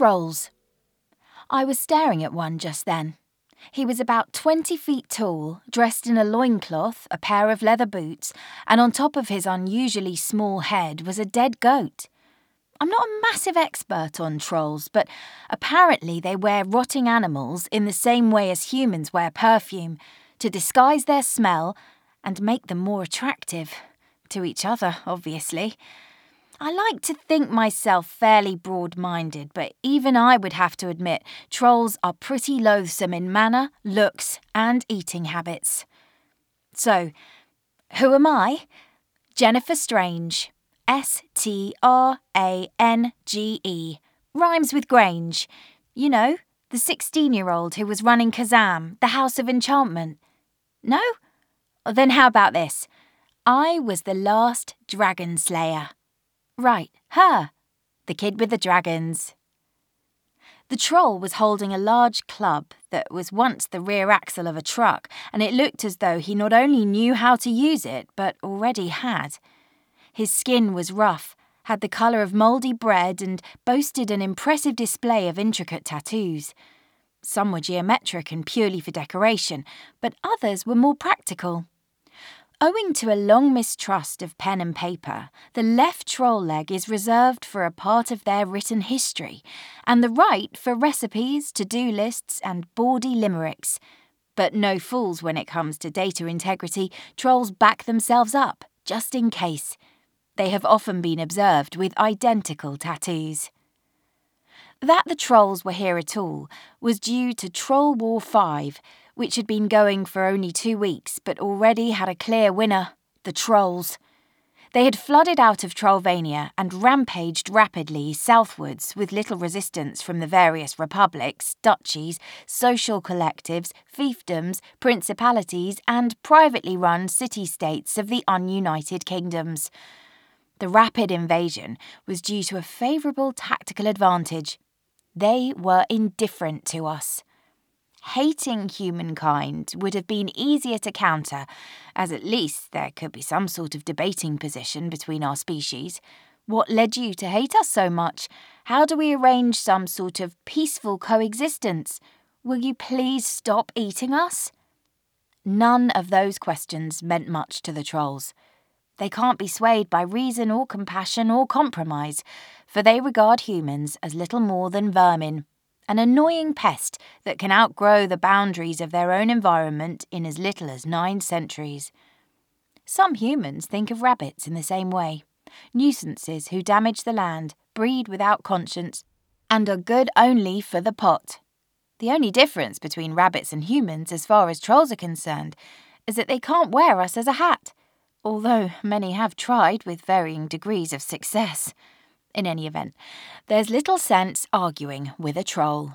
Trolls. I was staring at one just then. He was about 20 feet tall, dressed in a loincloth, a pair of leather boots, and on top of his unusually small head was a dead goat. I'm not a massive expert on trolls, but apparently they wear rotting animals in the same way as humans wear perfume, to disguise their smell and make them more attractive. To each other, obviously. I like to think myself fairly broad minded, but even I would have to admit trolls are pretty loathsome in manner, looks, and eating habits. So, who am I? Jennifer Strange. S T R A N G E. Rhymes with Grange. You know, the 16 year old who was running Kazam, the House of Enchantment. No? Then how about this? I was the last dragon slayer. Right, her. The kid with the dragons. The troll was holding a large club that was once the rear axle of a truck, and it looked as though he not only knew how to use it, but already had. His skin was rough, had the colour of mouldy bread, and boasted an impressive display of intricate tattoos. Some were geometric and purely for decoration, but others were more practical. Owing to a long mistrust of pen and paper, the left troll leg is reserved for a part of their written history, and the right for recipes, to do lists, and bawdy limericks. But no fools when it comes to data integrity, trolls back themselves up, just in case. They have often been observed with identical tattoos. That the trolls were here at all was due to Troll War 5, which had been going for only two weeks but already had a clear winner the Trolls. They had flooded out of Trollvania and rampaged rapidly southwards with little resistance from the various republics, duchies, social collectives, fiefdoms, principalities, and privately run city states of the ununited kingdoms. The rapid invasion was due to a favourable tactical advantage. They were indifferent to us. Hating humankind would have been easier to counter, as at least there could be some sort of debating position between our species. What led you to hate us so much? How do we arrange some sort of peaceful coexistence? Will you please stop eating us? None of those questions meant much to the trolls. They can't be swayed by reason or compassion or compromise, for they regard humans as little more than vermin an annoying pest that can outgrow the boundaries of their own environment in as little as nine centuries. Some humans think of rabbits in the same way nuisances who damage the land, breed without conscience, and are good only for the pot. The only difference between rabbits and humans, as far as trolls are concerned, is that they can't wear us as a hat, although many have tried with varying degrees of success. In any event, there's little sense arguing with a troll.